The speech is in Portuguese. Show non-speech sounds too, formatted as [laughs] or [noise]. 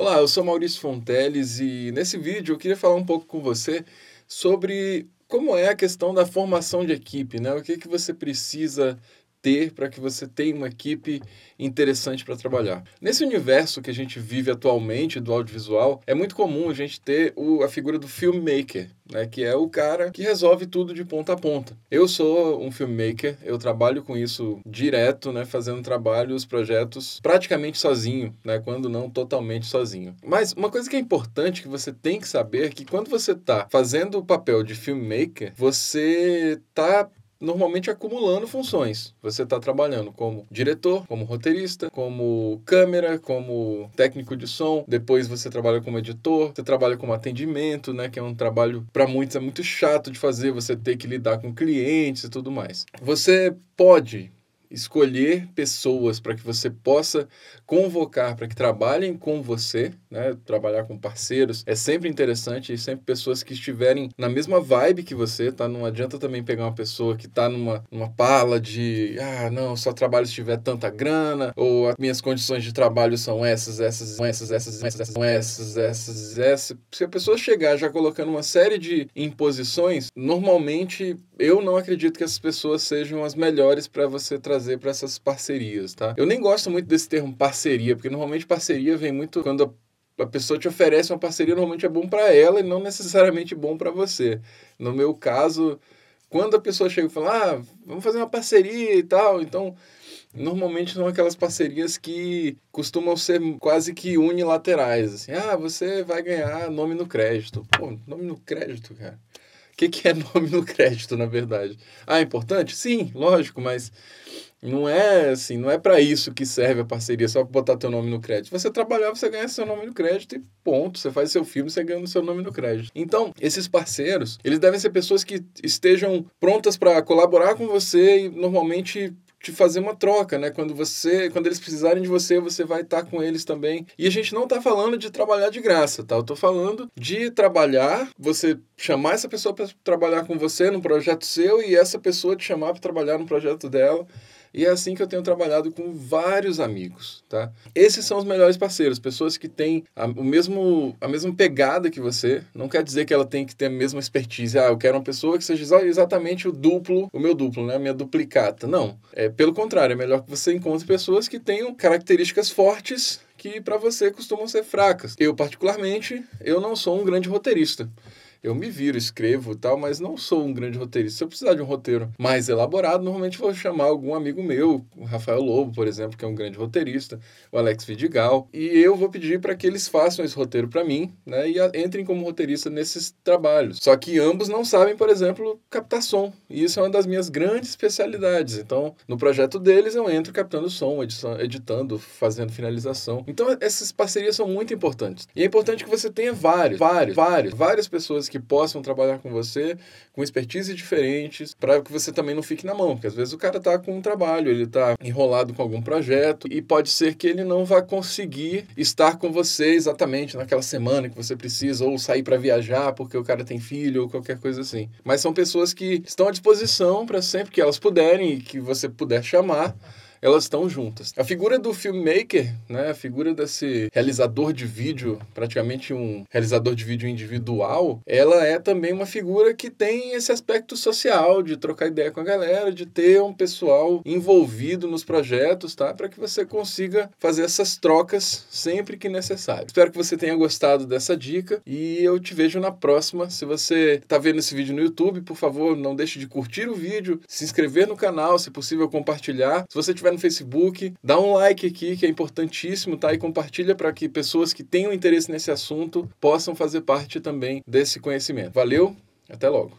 Olá, eu sou Maurício Fonteles e nesse vídeo eu queria falar um pouco com você sobre como é a questão da formação de equipe, né? O que, que você precisa ter para que você tenha uma equipe interessante para trabalhar. Nesse universo que a gente vive atualmente do audiovisual, é muito comum a gente ter o, a figura do filmmaker, né, que é o cara que resolve tudo de ponta a ponta. Eu sou um filmmaker, eu trabalho com isso direto, né, fazendo trabalhos, projetos praticamente sozinho, né, quando não totalmente sozinho. Mas uma coisa que é importante que você tem que saber é que quando você está fazendo o papel de filmmaker, você está normalmente acumulando funções. Você está trabalhando como diretor, como roteirista, como câmera, como técnico de som. Depois você trabalha como editor, você trabalha como atendimento, né? Que é um trabalho para muitos é muito chato de fazer. Você ter que lidar com clientes e tudo mais. Você pode escolher pessoas para que você possa convocar para que trabalhem com você, né? Trabalhar com parceiros é sempre interessante e sempre pessoas que estiverem na mesma vibe que você, tá? Não adianta também pegar uma pessoa que está numa, numa pala de ah, não, só trabalho se tiver tanta grana, ou as minhas condições de trabalho são essas, essas, essas, essas, essas, essas, essas, essas, essas. Se a pessoa chegar já colocando uma série de imposições, normalmente eu não acredito que essas pessoas sejam as melhores para você trazer para essas parcerias, tá? Eu nem gosto muito desse termo parceria, porque normalmente parceria vem muito quando a pessoa te oferece uma parceria, normalmente é bom para ela e não necessariamente bom para você. No meu caso, quando a pessoa chega e fala, ah, vamos fazer uma parceria e tal, então normalmente são aquelas parcerias que costumam ser quase que unilaterais, assim, ah, você vai ganhar nome no crédito. Pô, nome no crédito, cara que, que é [laughs] nome no crédito, na verdade? Ah, é importante? Sim, lógico, mas não é assim, não é para isso que serve a parceria, só para botar teu nome no crédito. Você trabalhar, você ganha seu nome no crédito e ponto. Você faz seu filme, você ganha seu nome no crédito. Então, esses parceiros, eles devem ser pessoas que estejam prontas para colaborar com você e normalmente te fazer uma troca, né? Quando você, quando eles precisarem de você, você vai estar com eles também. E a gente não está falando de trabalhar de graça, tá? Eu tô falando de trabalhar, você chamar essa pessoa para trabalhar com você num projeto seu e essa pessoa te chamar para trabalhar no projeto dela. E é assim que eu tenho trabalhado com vários amigos, tá? Esses são os melhores parceiros, pessoas que têm a, o mesmo, a mesma pegada que você. Não quer dizer que ela tem que ter a mesma expertise. Ah, eu quero uma pessoa que seja exatamente o duplo, o meu duplo, né? A minha duplicata. Não. É pelo contrário, é melhor que você encontre pessoas que tenham características fortes que para você costumam ser fracas. Eu particularmente, eu não sou um grande roteirista eu me viro, escrevo tal, mas não sou um grande roteirista. Se eu precisar de um roteiro mais elaborado, normalmente vou chamar algum amigo meu, o Rafael Lobo, por exemplo, que é um grande roteirista, o Alex Vidigal, e eu vou pedir para que eles façam esse roteiro para mim, né, e entrem como roteirista nesses trabalhos. Só que ambos não sabem, por exemplo, captar som, e isso é uma das minhas grandes especialidades. Então, no projeto deles, eu entro captando som, editando, fazendo finalização. Então, essas parcerias são muito importantes. E é importante que você tenha vários, vários, vários, várias pessoas que possam trabalhar com você, com expertise diferentes, para que você também não fique na mão, porque às vezes o cara está com um trabalho, ele está enrolado com algum projeto e pode ser que ele não vá conseguir estar com você exatamente naquela semana que você precisa ou sair para viajar porque o cara tem filho ou qualquer coisa assim. Mas são pessoas que estão à disposição para sempre que elas puderem e que você puder chamar elas estão juntas. A figura do filmmaker, né, a figura desse realizador de vídeo, praticamente um realizador de vídeo individual, ela é também uma figura que tem esse aspecto social, de trocar ideia com a galera, de ter um pessoal envolvido nos projetos, tá? Para que você consiga fazer essas trocas sempre que necessário. Espero que você tenha gostado dessa dica e eu te vejo na próxima. Se você está vendo esse vídeo no YouTube, por favor, não deixe de curtir o vídeo, se inscrever no canal, se possível compartilhar. Se você tiver no Facebook, dá um like aqui, que é importantíssimo, tá? E compartilha para que pessoas que tenham interesse nesse assunto possam fazer parte também desse conhecimento. Valeu, até logo.